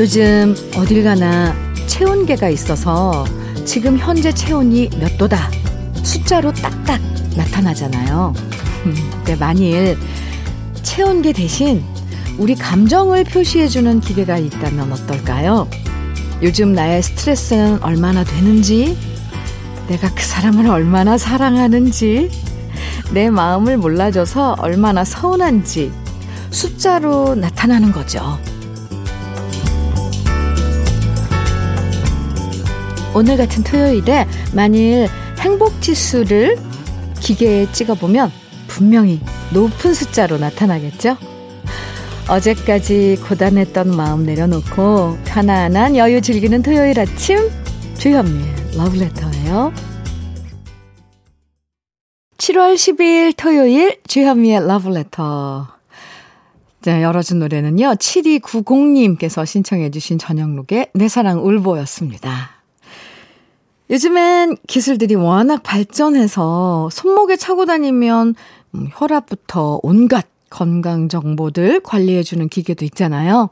요즘 어딜 가나 체온계가 있어서 지금 현재 체온이 몇 도다 숫자로 딱딱 나타나잖아요. 근데 만일 체온계 대신 우리 감정을 표시해주는 기계가 있다면 어떨까요? 요즘 나의 스트레스는 얼마나 되는지, 내가 그 사람을 얼마나 사랑하는지, 내 마음을 몰라줘서 얼마나 서운한지 숫자로 나타나는 거죠. 오늘 같은 토요일에 만일 행복 지수를 기계에 찍어보면 분명히 높은 숫자로 나타나겠죠? 어제까지 고단했던 마음 내려놓고 편안한 여유 즐기는 토요일 아침 주현미의 러브레터예요. 7월 10일 토요일 주현미의 러브레터 자, 열어준 노래는요. 7290님께서 신청해 주신 저녁록의 내 사랑 울보였습니다. 요즘엔 기술들이 워낙 발전해서 손목에 차고 다니면 음, 혈압부터 온갖 건강 정보들 관리해주는 기계도 있잖아요.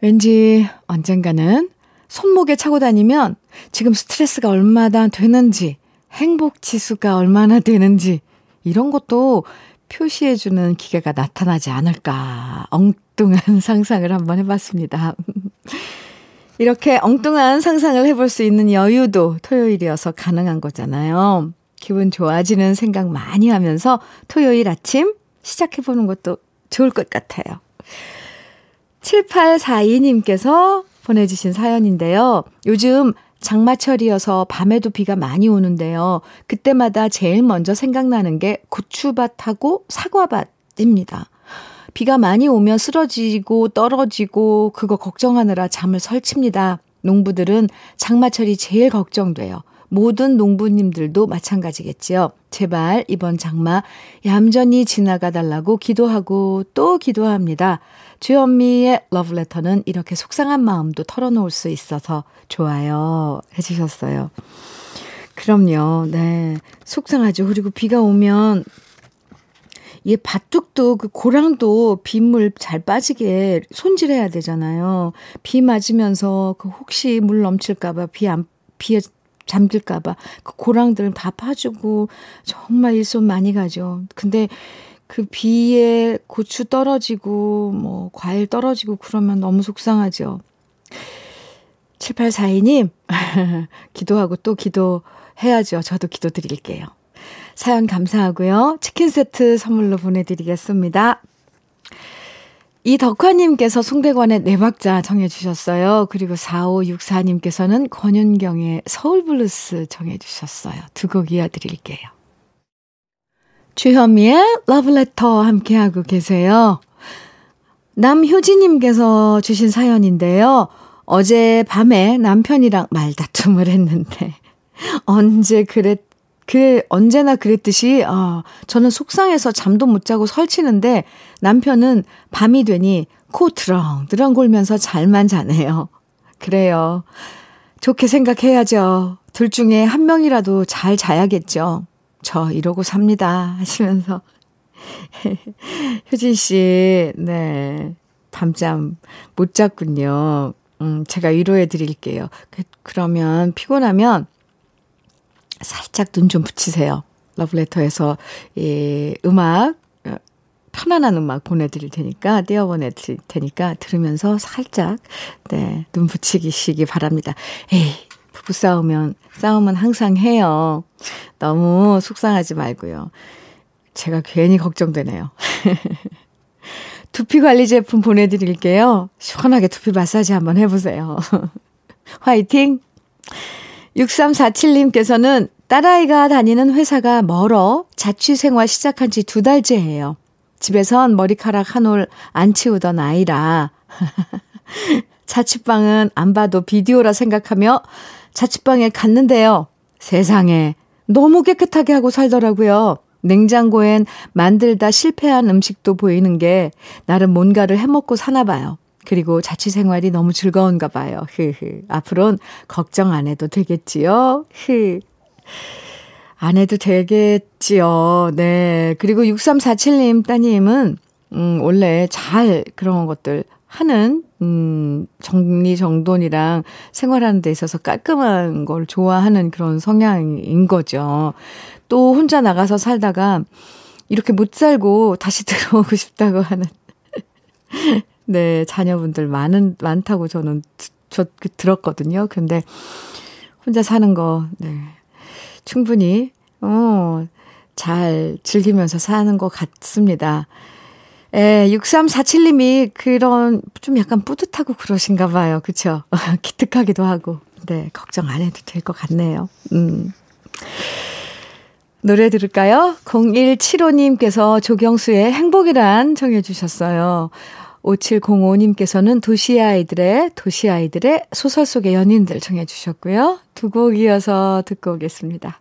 왠지 언젠가는 손목에 차고 다니면 지금 스트레스가 얼마나 되는지, 행복 지수가 얼마나 되는지, 이런 것도 표시해주는 기계가 나타나지 않을까. 엉뚱한 상상을 한번 해봤습니다. 이렇게 엉뚱한 상상을 해볼 수 있는 여유도 토요일이어서 가능한 거잖아요. 기분 좋아지는 생각 많이 하면서 토요일 아침 시작해보는 것도 좋을 것 같아요. 7842님께서 보내주신 사연인데요. 요즘 장마철이어서 밤에도 비가 많이 오는데요. 그때마다 제일 먼저 생각나는 게 고추밭하고 사과밭입니다. 비가 많이 오면 쓰러지고 떨어지고 그거 걱정하느라 잠을 설칩니다. 농부들은 장마철이 제일 걱정돼요. 모든 농부님들도 마찬가지겠지요. 제발 이번 장마 얌전히 지나가 달라고 기도하고 또 기도합니다. 주현미의 러브레터는 이렇게 속상한 마음도 털어놓을 수 있어서 좋아요. 해주셨어요. 그럼요. 네. 속상하죠. 그리고 비가 오면 이 밭둑도 그 고랑도 빗물 잘 빠지게 손질해야 되잖아요. 비 맞으면서 그 혹시 물 넘칠까봐 비 안, 비에 잠길까봐 그 고랑들 다 파주고 정말 일손 많이 가죠. 근데 그 비에 고추 떨어지고 뭐 과일 떨어지고 그러면 너무 속상하죠. 7842님, 기도하고 또 기도해야죠. 저도 기도 드릴게요. 사연 감사하고요. 치킨 세트 선물로 보내드리겠습니다. 이 덕화님께서 송대관의 네 박자 정해주셨어요. 그리고 4564님께서는 권윤경의 서울블루스 정해주셨어요. 두 곡 이어드릴게요. 주현미의 러브레터 함께하고 계세요. 남효지님께서 주신 사연인데요. 어제 밤에 남편이랑 말다툼을 했는데, 언제 그랬 그 언제나 그랬듯이 어, 저는 속상해서 잠도 못 자고 설치는데 남편은 밤이 되니 코 드렁드렁 골면서 잘만 자네요. 그래요. 좋게 생각해야죠. 둘 중에 한 명이라도 잘 자야겠죠. 저 이러고 삽니다. 하시면서. 효진 씨, 네. 밤잠 못 잤군요. 음, 제가 위로해 드릴게요. 그, 그러면 피곤하면 살짝 눈 좀 붙이세요. 러브레터에서 이 음악 어, 편안한 음악 보내드릴 테니까 띄워보내드릴 테니까 들으면서 살짝 네 눈 붙이시기 바랍니다. 에이 부부 싸우면 싸움은 항상 해요. 너무 속상하지 말고요. 제가 괜히 걱정되네요. 두피 관리 제품 보내드릴게요. 시원하게 두피 마사지 한번 해보세요. 화이팅! 6347님께서는 딸아이가 다니는 회사가 멀어 자취 생활 시작한 지 두 달째예요. 집에선 머리카락 한 올 안 치우던 아이라 자취방은 안 봐도 비디오라 생각하며 자취방에 갔는데요. 세상에 너무 깨끗하게 하고 살더라고요. 냉장고엔 만들다 실패한 음식도 보이는 게 나름 뭔가를 해먹고 사나 봐요. 그리고 자취 생활이 너무 즐거운가 봐요. 흐흐. 앞으론 걱정 안 해도 되겠지요? 흐. 안 해도 되겠지요. 네. 그리고 6347님 따님은, 음, 원래 잘 그런 것들 하는, 음, 정리정돈이랑 생활하는 데 있어서 깔끔한 걸 좋아하는 그런 성향인 거죠. 또 혼자 나가서 살다가 이렇게 못 살고 다시 들어오고 싶다고 하는, 네, 자녀분들 많은, 많다고 저는 저, 들었거든요. 근데 혼자 사는 거, 네. 충분히, 어, 잘 즐기면서 사는 것 같습니다. 예, 6347님이 그런 좀 약간 뿌듯하고 그러신가 봐요. 그쵸? 기특하기도 하고. 네, 걱정 안 해도 될 것 같네요. 음. 노래 들을까요? 0175님께서 조경수의 행복이란 청해 주셨어요. 5705님께서는 도시 아이들의 도시 아이들의 소설 속의 연인들 청해 주셨고요. 두 곡 이어서 듣고 오겠습니다.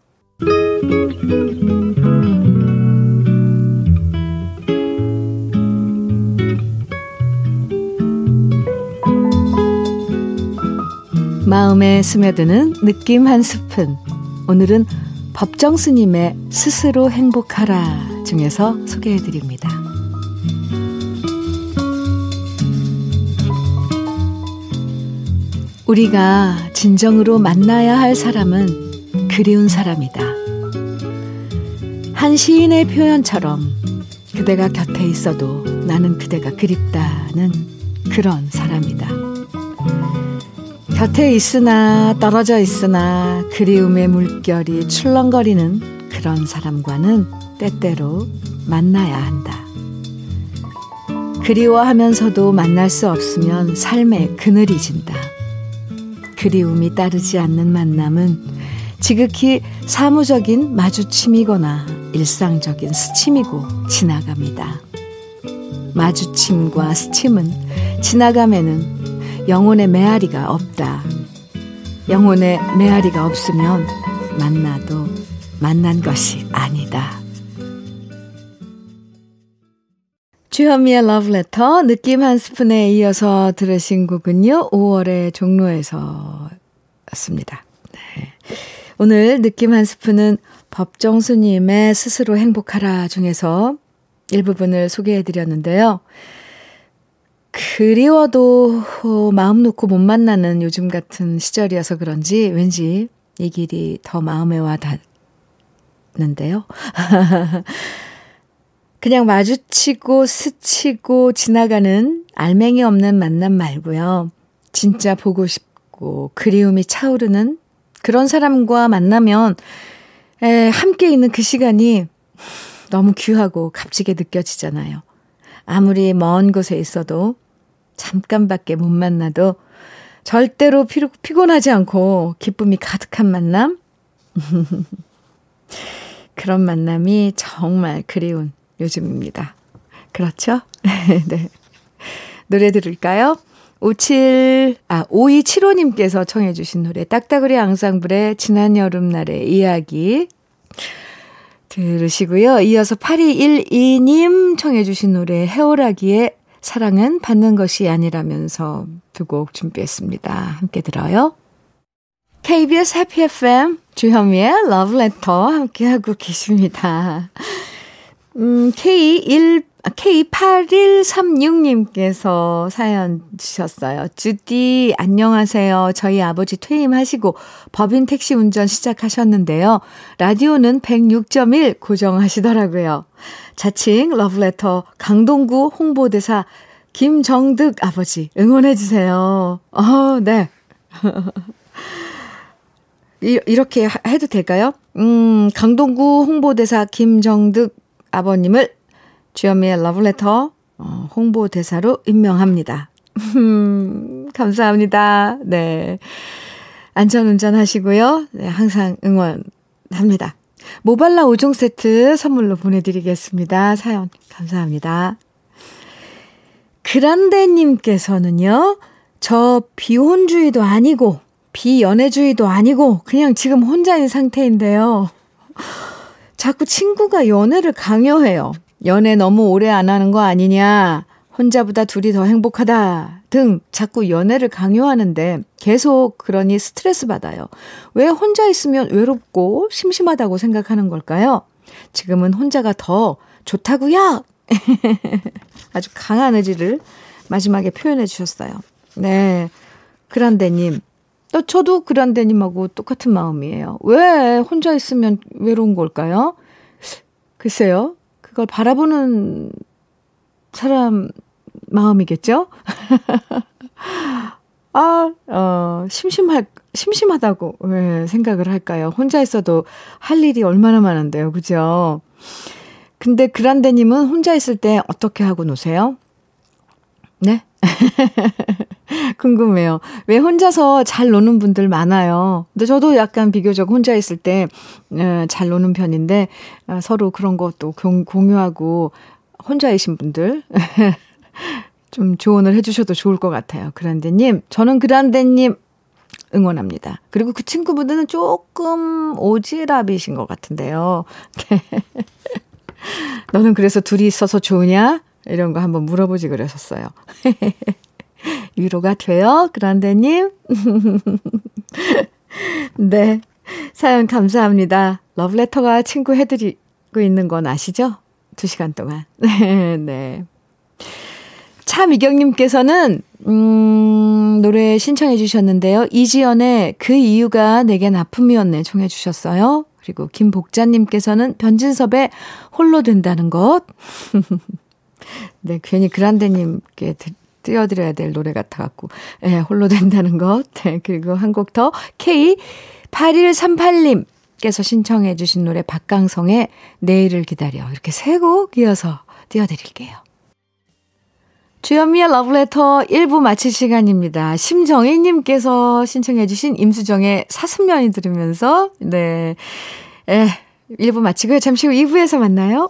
마음에 스며드는 느낌 한 스푼. 오늘은 법정 스님의 스스로 행복하라 중에서 소개해 드립니다. 우리가 진정으로 만나야 할 사람은 그리운 사람이다. 한 시인의 표현처럼 그대가 곁에 있어도 나는 그대가 그립다는 그런 사람이다. 곁에 있으나 떨어져 있으나 그리움의 물결이 출렁거리는 그런 사람과는 때때로 만나야 한다. 그리워하면서도 만날 수 없으면 삶의 그늘이 진다. 그리움이 따르지 않는 만남은 지극히 사무적인 마주침이거나 일상적인 스침이고 지나갑니다. 마주침과 스침은 지나감에는 영혼의 메아리가 없다. 영혼의 메아리가 없으면 만나도 만난 것이 아니다. 주현미의 러브레터 느낌 한 스푼에 이어서 들으신 곡은요. 5월의 종로에서 였습니다. 네. 오늘 느낌 한 스푼은 법정수님의 스스로 행복하라 중에서 일부분을 소개해 드렸는데요. 그리워도 어, 마음 놓고 못 만나는 요즘 같은 시절이어서 그런지 왠지 이 길이 더 마음에 와 닿는데요. 그냥 마주치고 스치고 지나가는 알맹이 없는 만남 말고요. 진짜 보고 싶고 그리움이 차오르는 그런 사람과 만나면 에, 함께 있는 그 시간이 너무 귀하고 값지게 느껴지잖아요. 아무리 먼 곳에 있어도 잠깐밖에 못 만나도 절대로 피, 피곤하지 않고 기쁨이 가득한 만남? 그런 만남이 정말 그리운 요즘입니다. 그렇죠? 네. 노래 들을까요? 57, 아, 5275님께서 청해주신 노래, 딱따구리 앙상블의 지난 여름날의 이야기 들으시고요. 이어서 8212님 청해주신 노래, 해오라기의 사랑은 받는 것이 아니라면서 두 곡 준비했습니다. 함께 들어요. KBS 해피 FM 주현미의 러브레터 함께하고 계십니다. 음, K1, K8136님께서 사연 주셨어요. 주디, 안녕하세요. 저희 아버지 퇴임하시고 법인 택시 운전 시작하셨는데요. 라디오는 106.1 고정하시더라고요. 자칭 러브레터 강동구 홍보대사 김정득 아버지 응원해주세요. 어, 네. 이렇게 해도 될까요? 음, 강동구 홍보대사 김정득 아버님을 주현미의 러브레터 어, 홍보대사로 임명합니다. 감사합니다. 네. 안전운전 하시고요. 네, 항상 응원합니다. 모발라 5종 세트 선물로 보내드리겠습니다. 사연 감사합니다. 그란데님께서는요, 저 비혼주의도 아니고, 비연애주의도 아니고, 그냥 지금 혼자인 상태인데요. 자꾸 친구가 연애를 강요해요. 연애 너무 오래 안 하는 거 아니냐. 혼자보다 둘이 더 행복하다. 등 자꾸 연애를 강요하는데 계속 그러니 스트레스 받아요. 왜 혼자 있으면 외롭고 심심하다고 생각하는 걸까요? 지금은 혼자가 더 좋다고요. 아주 강한 의지를 마지막에 표현해 주셨어요. 네. 그란데님. 또 저도 그란데님하고 똑같은 마음이에요. 왜 혼자 있으면 외로운 걸까요? 글쎄요. 그걸 바라보는 사람 마음이겠죠? 아, 어, 심심할, 심심하다고 왜 생각을 할까요? 혼자 있어도 할 일이 얼마나 많은데요. 그죠? 근데 그란데님은 혼자 있을 때 어떻게 하고 노세요? 네? 궁금해요. 왜 혼자서 잘 노는 분들 많아요. 근데 저도 약간 비교적 혼자 있을 때잘 어, 노는 편인데 어, 서로 그런 것도 공유하고 혼자이신 분들 좀 조언을 해주셔도 좋을 것 같아요. 그란데님, 저는 그란데님 응원합니다. 그리고 그 친구분들은 조금 오지랖이신 것 같은데요. 너는 그래서 둘이 있어서 좋으냐? 이런 거 한번 물어보지 그러셨어요. 위로가 돼요? 그란데님? 네. 사연 감사합니다. 러브레터가 친구 해드리고 있는 건 아시죠? 두 시간 동안. 네, 네. 차미경님께서는, 음, 노래 신청해 주셨는데요. 이지연의 그 이유가 내겐 아픔이었네 청해 주셨어요. 그리고 김복자님께서는 변진섭의 홀로 된다는 것. 네, 괜히 그란데님께 띄워드려야 될 노래 같아갖고, 예, 네, 홀로 된다는 것. 네, 그리고 한 곡 더, K8138님. 께서 신청해 주신 노래 박강성의 내일을 기다려 이렇게 세 곡 이어서 띄워드릴게요. 주현미의 러브레터 1부 마칠 시간입니다. 심정희님께서 신청해 주신 임수정의 사슴년이 들으면서 네, 에, 1부 마치고요. 잠시 후 2부에서 만나요.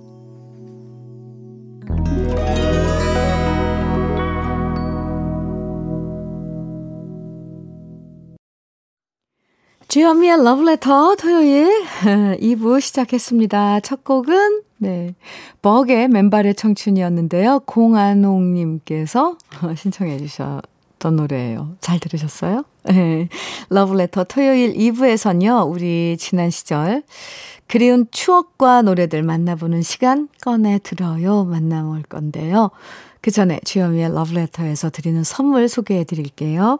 주현미의 Letter 토요일 2부 시작했습니다. 첫 곡은 네 버의 맨발의 청춘이었는데요. 공안홍님께서 신청해 주셨던 노래예요. 잘 들으셨어요? 네. 러브레터 토요일 2부에선요. 우리 지난 시절 그리운 추억과 노래들 만나보는 시간 꺼내 들어요. 만나볼 건데요. 그 전에 주현미의 러브레터에서 드리는 선물 소개해 드릴게요.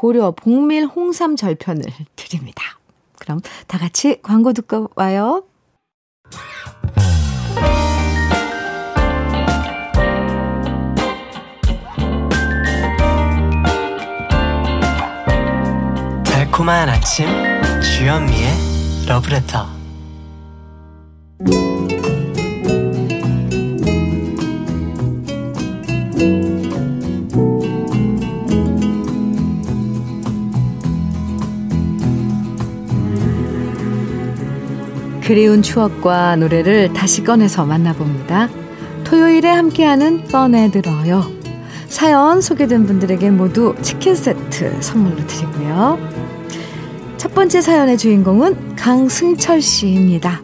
고려 복밀 홍삼 절편을 드립니다. 그럼 다 같이 광고 듣고 와요. 달콤한 아침 주현미의 러브레터 그리운 추억과 노래를 다시 꺼내서 만나봅니다. 토요일에 함께하는 꺼내들어요. 사연 소개된 분들에게 모두 치킨 세트 선물로 드리고요. 첫 번째 사연의 주인공은 강승철 씨입니다.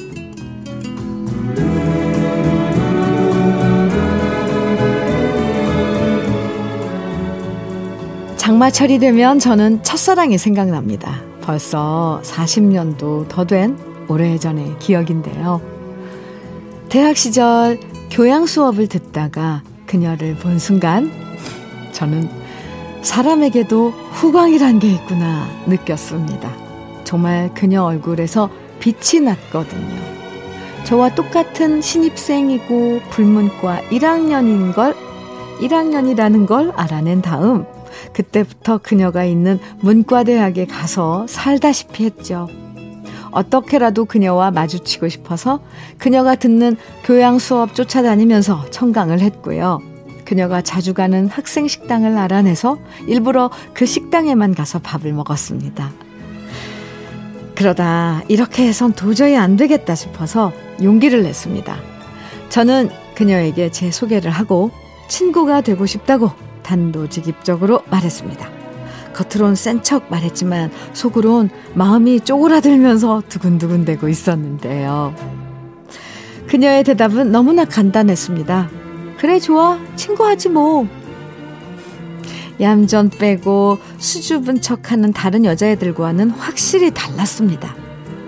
장마철이 되면 저는 첫사랑이 생각납니다. 벌써 40년도 더 된 오래전의 기억인데요. 대학 시절 교양 수업을 듣다가 그녀를 본 순간 저는 사람에게도 후광이란 게 있구나 느꼈습니다. 정말 그녀 얼굴에서 빛이 났거든요. 저와 똑같은 신입생이고 불문과 1학년인 걸 1학년이라는 걸 알아낸 다음 그때부터 그녀가 있는 문과대학에 가서 살다시피 했죠. 어떻게라도 그녀와 마주치고 싶어서 그녀가 듣는 교양 수업 쫓아다니면서 청강을 했고요. 그녀가 자주 가는 학생 식당을 알아내서 일부러 그 식당에만 가서 밥을 먹었습니다. 그러다 이렇게 해선 도저히 안 되겠다 싶어서 용기를 냈습니다. 저는 그녀에게 제 소개를 하고 친구가 되고 싶다고 단도직입적으로 말했습니다. 겉으론 센 척 말했지만 속으론 마음이 쪼그라들면서 두근두근 대고 있었는데요. 그녀의 대답은 너무나 간단했습니다. 그래, 좋아. 친구하지 뭐. 얌전 빼고 수줍은 척 하는 다른 여자애들과는 확실히 달랐습니다.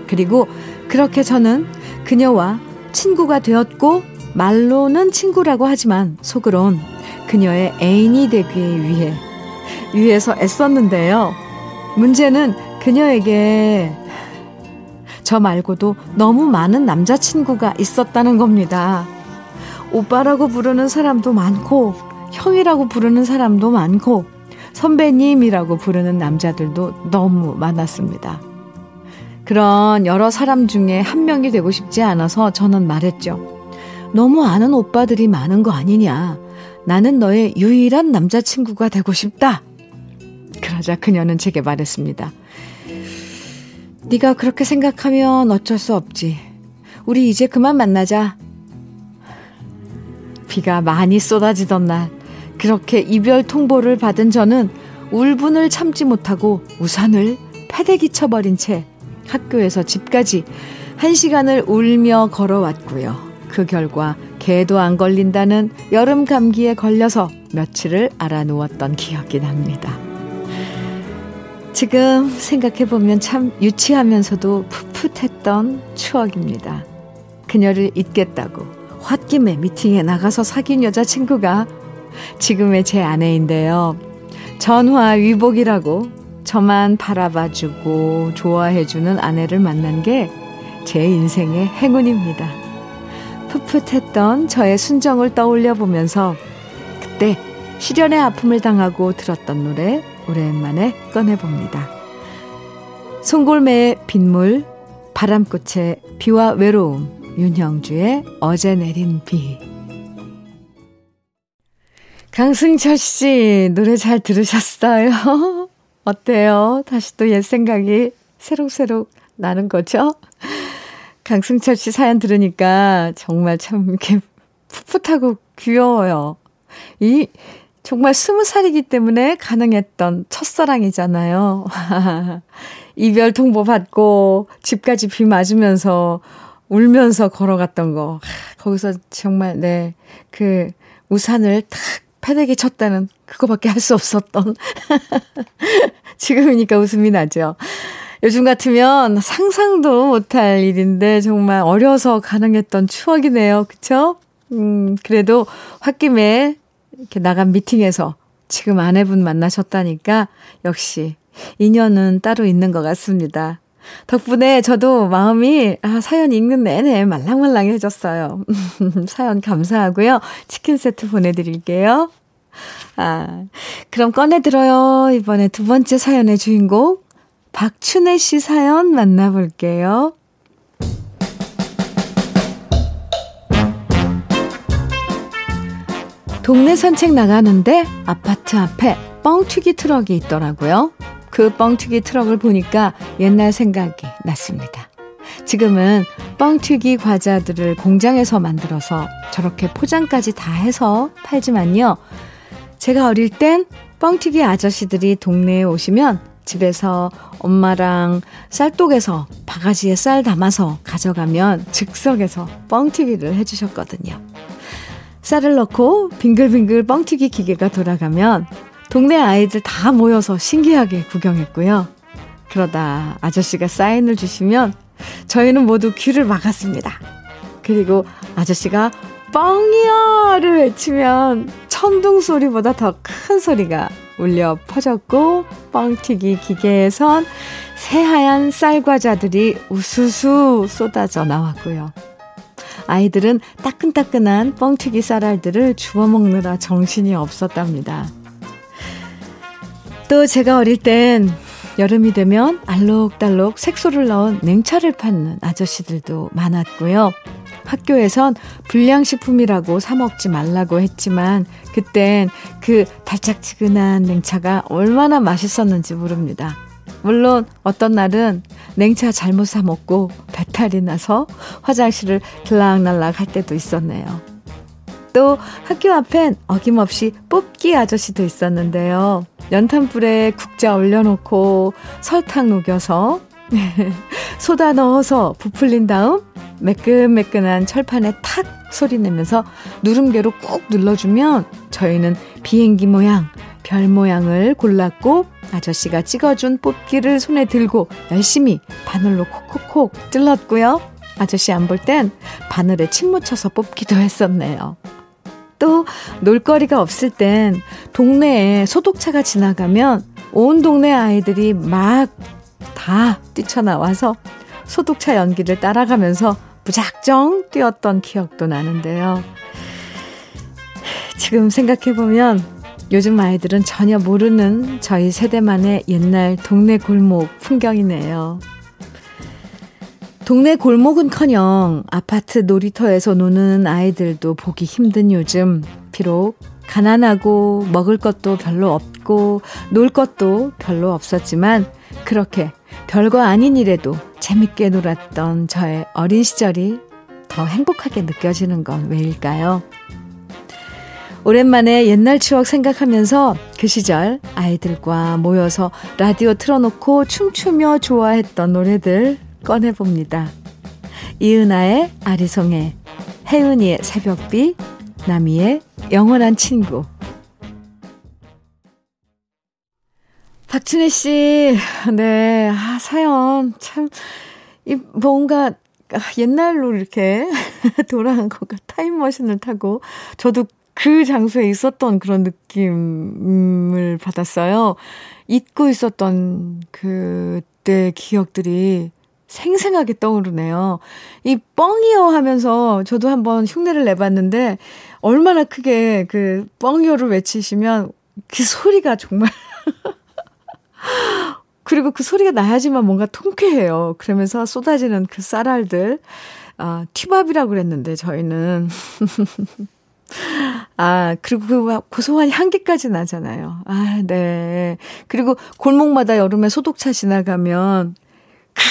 그리고 그렇게 저는 그녀와 친구가 되었고 말로는 친구라고 하지만 속으론 그녀의 애인이 되기 위해 위해서 애썼는데요. 문제는 그녀에게 저 말고도 너무 많은 남자친구가 있었다는 겁니다. 오빠라고 부르는 사람도 많고, 형이라고 부르는 사람도 많고, 선배님이라고 부르는 남자들도 너무 많았습니다. 그런 여러 사람 중에 한 명이 되고 싶지 않아서 저는 말했죠. 너무 아는 오빠들이 많은 거 아니냐. 나는 너의 유일한 남자친구가 되고 싶다. 그러자 그녀는 제게 말했습니다. 네가 그렇게 생각하면 어쩔 수 없지. 우리 이제 그만 만나자. 비가 많이 쏟아지던 날, 그렇게 이별 통보를 받은 저는 울분을 참지 못하고 우산을 패대기 쳐버린 채 학교에서 집까지 한 시간을 울며 걸어왔고요. 그 결과 개도 안 걸린다는 여름 감기에 걸려서 며칠을 알아누웠던 기억이 납니다. 지금 생각해보면 참 유치하면서도 풋풋했던 추억입니다. 그녀를 잊겠다고 홧김에 미팅에 나가서 사귄 여자친구가 지금의 제 아내인데요. 전화 위복이라고 저만 바라봐주고 좋아해주는 아내를 만난 게 제 인생의 행운입니다. 풋풋했던 저의 순정을 떠올려 보면서 그때 시련의 아픔을 당하고 들었던 노래 오랜만에 꺼내봅니다. 송골매의 빗물, 바람꽃의 비와 외로움, 윤형주의 어제 내린 비. 강승철 씨, 노래 잘 들으셨어요? 어때요? 다시 또 옛 생각이 새록새록 나는 거죠? 강승철 씨 사연 들으니까 정말 참 이렇게 풋풋하고 귀여워요. 이 정말 스무 살이기 때문에 가능했던 첫사랑이잖아요. 이별 통보 받고 집까지 비 맞으면서 울면서 걸어갔던 거. 거기서 정말, 네, 그 우산을 탁 패대기 쳤다는 그거밖에 할 수 없었던. 지금이니까 웃음이 나죠. 요즘 같으면 상상도 못할 일인데 정말 어려서 가능했던 추억이네요. 그쵸? 음, 그래도 홧김에 이렇게 나간 미팅에서 지금 아내분 만나셨다니까 역시 인연은 따로 있는 것 같습니다. 덕분에 저도 마음이 아, 사연 읽는 내내 말랑말랑해졌어요. 사연 감사하고요. 치킨 세트 보내드릴게요. 아, 그럼 꺼내들어요. 이번에 두 번째 사연의 주인공 박춘혜 씨 사연 만나볼게요. 동네 산책 나가는데 아파트 앞에 뻥튀기 트럭이 있더라고요. 그 뻥튀기 트럭을 보니까 옛날 생각이 났습니다. 지금은 뻥튀기 과자들을 공장에서 만들어서 저렇게 포장까지 다 해서 팔지만요. 제가 어릴 땐 뻥튀기 아저씨들이 동네에 오시면 집에서 엄마랑 쌀독에서 바가지에 쌀 담아서 가져가면 즉석에서 뻥튀기를 해주셨거든요. 쌀을 넣고 빙글빙글 뻥튀기 기계가 돌아가면 동네 아이들 다 모여서 신기하게 구경했고요. 그러다 아저씨가 사인을 주시면 저희는 모두 귀를 막았습니다. 그리고 아저씨가 뻥이야를 외치면 천둥 소리보다 더 큰 소리가 울려 퍼졌고 뻥튀기 기계에선 새하얀 쌀과자들이 우수수 쏟아져 나왔고요. 아이들은 따끈따끈한 뻥튀기 쌀알들을 주워 먹느라 정신이 없었답니다. 또 제가 어릴 땐 여름이 되면 알록달록 색소를 넣은 냉차를 파는 아저씨들도 많았고요. 학교에선 불량식품이라고 사먹지 말라고 했지만 그땐 그 달짝지근한 냉차가 얼마나 맛있었는지 모릅니다. 물론 어떤 날은 냉차 잘못 사 먹고 배탈이 나서 화장실을 들락날락 할 때도 있었네요. 또 학교 앞엔 어김없이 뽑기 아저씨도 있었는데요. 연탄불에 국자 올려놓고 설탕 녹여서 소다 넣어서 부풀린 다음 매끈매끈한 철판에 탁 소리 내면서 누름개로 꾹 눌러주면 저희는 비행기 모양, 별 모양을 골랐고 아저씨가 찍어준 뽑기를 손에 들고 열심히 바늘로 콕콕콕 찔렀고요. 아저씨 안 볼 땐 바늘에 침 묻혀서 뽑기도 했었네요. 또 놀거리가 없을 땐 동네에 소독차가 지나가면 온 동네 아이들이 막 다 뛰쳐나와서 소독차 연기를 따라가면서 무작정 뛰었던 기억도 나는데요. 지금 생각해보면 요즘 아이들은 전혀 모르는 저희 세대만의 옛날 동네 골목 풍경이네요. 동네 골목은커녕 아파트 놀이터에서 노는 아이들도 보기 힘든 요즘 비록 가난하고 먹을 것도 별로 없고 놀 것도 별로 없었지만 그렇게 별거 아닌 일에도 재밌게 놀았던 저의 어린 시절이 더 행복하게 느껴지는 건 왜일까요? 오랜만에 옛날 추억 생각하면서 그 시절 아이들과 모여서 라디오 틀어놓고 춤추며 좋아했던 노래들 꺼내봅니다. 이은아의 아리송해, 혜은이의 새벽비, 나미의 영원한 친구. 박춘혜 씨, 네, 아, 사연, 참, 이, 뭔가, 옛날로 이렇게 돌아간 것과 타임머신을 타고, 저도 그 장소에 있었던 그런 느낌을 받았어요. 잊고 있었던 그때 기억들이 생생하게 떠오르네요. 이 뻥이요 하면서 저도 한번 흉내를 내봤는데 얼마나 크게 그 뻥이요를 외치시면 그 소리가 정말 그리고 그 소리가 나야지만 뭔가 통쾌해요. 그러면서 쏟아지는 그 쌀알들 아, 튀밥이라고 그랬는데 저희는 아, 그리고 그 고소한 향기까지 나잖아요. 아, 네. 그리고 골목마다 여름에 소독차 지나가면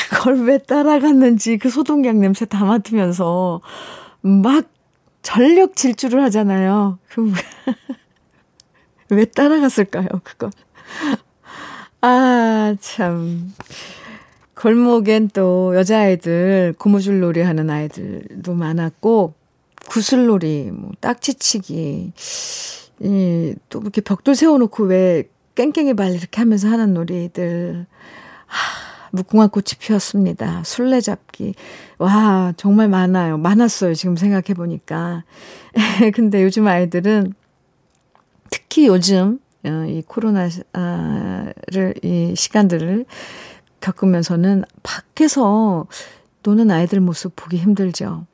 그걸 왜 따라갔는지 그 소독약 냄새 다 맡으면서 막 전력 질주를 하잖아요. 그왜 따라갔을까요, 그걸? 아, 참. 골목엔 또 여자아이들 고무줄 놀이 하는 아이들도 많았고, 구슬놀이, 뭐, 딱지치기, 이, 또 이렇게 벽돌 세워놓고 왜 깽깽이 발 이렇게 하면서 하는 놀이들. 하, 무궁화 꽃이 피었습니다. 술래잡기. 와, 정말 많아요. 많았어요. 지금 생각해보니까. 근데 요즘 아이들은 특히 요즘 어, 이 코로나를, 이 시간들을 겪으면서는 밖에서 노는 아이들 모습 보기 힘들죠.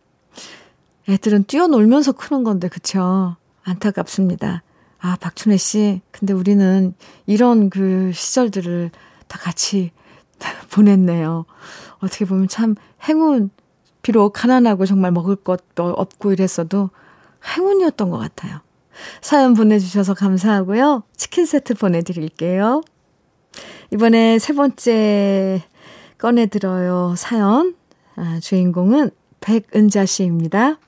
애들은 뛰어놀면서 크는 건데, 그쵸? 안타깝습니다. 아, 박춘혜 씨. 근데 우리는 이런 그 시절들을 다 같이 보냈네요. 어떻게 보면 참 행운, 비록 가난하고 정말 먹을 것도 없고 이랬어도 행운이었던 것 같아요. 사연 보내주셔서 감사하고요. 치킨 세트 보내드릴게요. 이번에 세 번째 꺼내들어요. 사연. 아, 주인공은 백은자 씨입니다.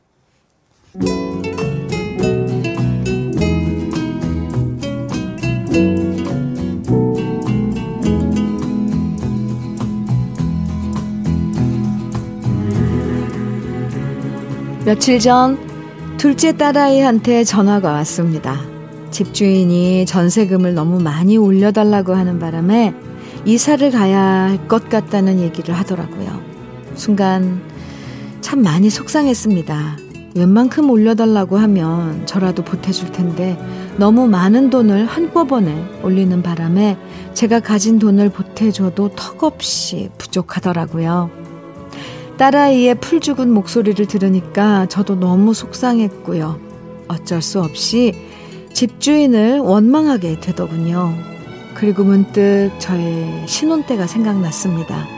며칠 전 둘째 딸아이한테 전화가 왔습니다. 집주인이 전세금을 너무 많이 올려달라고 하는 바람에 이사를 가야 할 것 같다는 얘기를 하더라고요. 순간 참 많이 속상했습니다. 웬만큼 올려달라고 하면 저라도 보태줄 텐데 너무 많은 돈을 한꺼번에 올리는 바람에 제가 가진 돈을 보태줘도 턱없이 부족하더라고요. 딸아이의 풀 죽은 목소리를 들으니까 저도 너무 속상했고요. 어쩔 수 없이 집주인을 원망하게 되더군요. 그리고 문득 저의 신혼 때가 생각났습니다.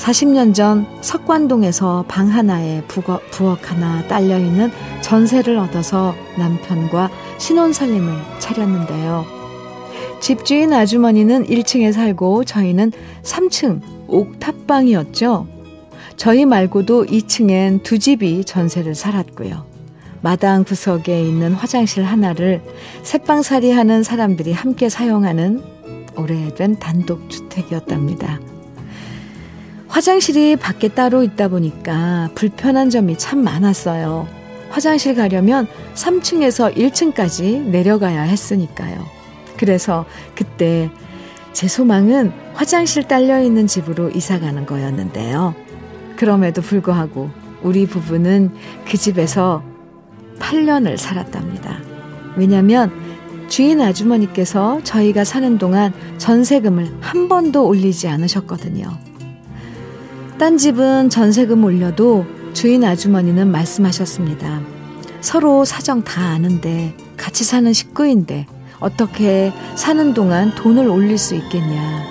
40년 전 석관동에서 방 하나에 부엌, 부엌 하나 딸려있는 전세를 얻어서 남편과 신혼 살림을 차렸는데요. 집주인 아주머니는 1층에 살고 저희는 3층 옥탑방이었죠. 저희 말고도 2층엔 두 집이 전세를 살았고요. 마당 구석에 있는 화장실 하나를 새방살이 하는 사람들이 함께 사용하는 오래된 단독주택이었답니다. 화장실이 밖에 따로 있다 보니까 불편한 점이 참 많았어요. 화장실 가려면 3층에서 1층까지 내려가야 했으니까요. 그래서 그때 제 소망은 화장실 딸려 있는 집으로 이사 가는 거였는데요. 그럼에도 불구하고 우리 부부는 그 집에서 8년을 살았답니다. 왜냐면 주인 아주머니께서 저희가 사는 동안 전세금을 한 번도 올리지 않으셨거든요. 딴 집은 전세금 올려도 주인 아주머니는 말씀하셨습니다. 서로 사정 다 아는데 같이 사는 식구인데 어떻게 사는 동안 돈을 올릴 수 있겠냐.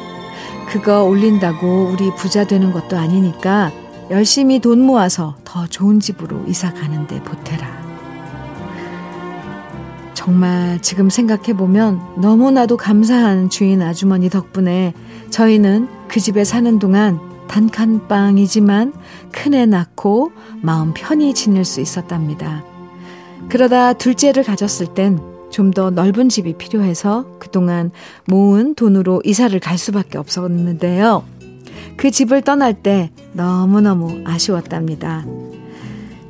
그거 올린다고 우리 부자 되는 것도 아니니까 열심히 돈 모아서 더 좋은 집으로 이사 가는데 보태라. 정말 지금 생각해보면 너무나도 감사한 주인 아주머니 덕분에 저희는 그 집에 사는 동안 단칸방이지만 큰애 낳고 마음 편히 지낼 수 있었답니다. 그러다 둘째를 가졌을 땐 좀 더 넓은 집이 필요해서 그동안 모은 돈으로 이사를 갈 수밖에 없었는데요. 그 집을 떠날 때 너무너무 아쉬웠답니다.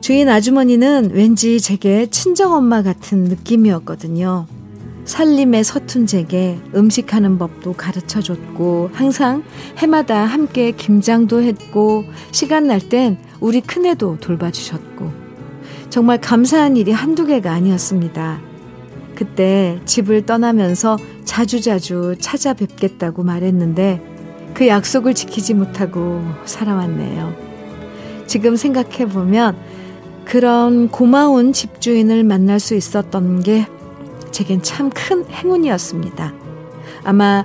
주인 아주머니는 왠지 제게 친정엄마 같은 느낌이었거든요. 살림의 서툰 제게 음식하는 법도 가르쳐 줬고, 항상 해마다 함께 김장도 했고, 시간 날 땐 우리 큰애도 돌봐주셨고, 정말 감사한 일이 한두 개가 아니었습니다. 그때 집을 떠나면서 자주자주 찾아뵙겠다고 말했는데, 그 약속을 지키지 못하고 살아왔네요. 지금 생각해보면, 그런 고마운 집주인을 만날 수 있었던 게 제겐 참 큰 행운이었습니다. 아마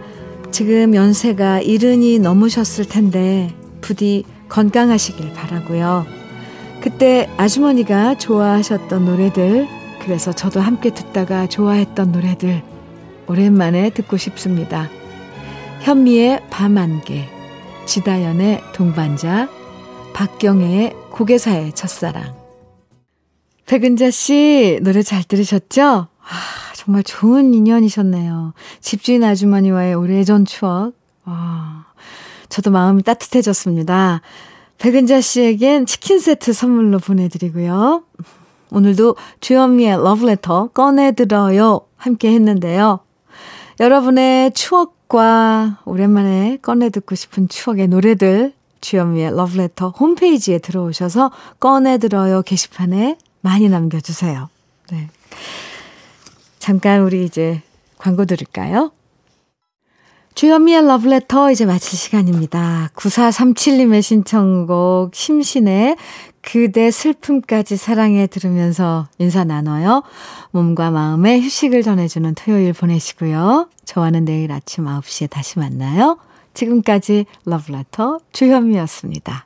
지금 연세가 이른이 넘으셨을 텐데 부디 건강하시길 바라고요. 그때 아주머니가 좋아하셨던 노래들, 그래서 저도 함께 듣다가 좋아했던 노래들 오랜만에 듣고 싶습니다. 현미의 밤 안개, 지다연의 동반자, 박경애의 고개사의 첫사랑. 백은자 씨 노래 잘 들으셨죠? 아, 정말 좋은 인연이셨네요. 집주인 아주머니와의 오래전 추억. 와, 저도 마음이 따뜻해졌습니다. 백은자 씨에겐 치킨 세트 선물로 보내드리고요. 오늘도 주현미의 러브레터 꺼내들어요. 함께 했는데요. 여러분의 추억과 오랜만에 꺼내듣고 싶은 추억의 노래들 주현미의 러브레터 홈페이지에 들어오셔서 꺼내들어요 게시판에 많이 남겨주세요. 네. 잠깐 우리 이제 광고 들을까요? 주현미의 러브레터 이제 마칠 시간입니다. 9437님의 신청곡 심신의 그대 슬픔까지 사랑해 들으면서 인사 나눠요. 몸과 마음에 휴식을 전해주는 토요일 보내시고요. 저와는 내일 아침 9시에 다시 만나요. 지금까지 러브레터 주현미였습니다.